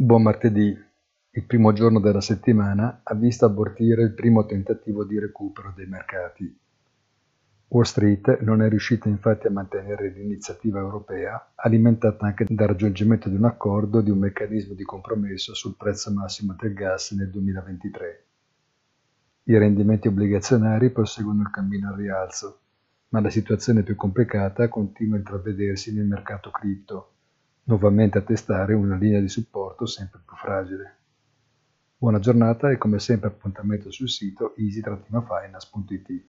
Buon martedì, il primo giorno della settimana ha visto abortire il primo tentativo di recupero dei mercati. Wall Street non è riuscita infatti a mantenere l'iniziativa europea, alimentata anche dal raggiungimento di un accordo di un meccanismo di compromesso sul prezzo massimo del gas nel 2023. I rendimenti obbligazionari proseguono il cammino al rialzo, ma la situazione più complicata continua a intravedersi nel mercato cripto, nuovamente a testare una linea di supporto sempre più fragile. Buona giornata e come sempre appuntamento sul sito easy-finance.it.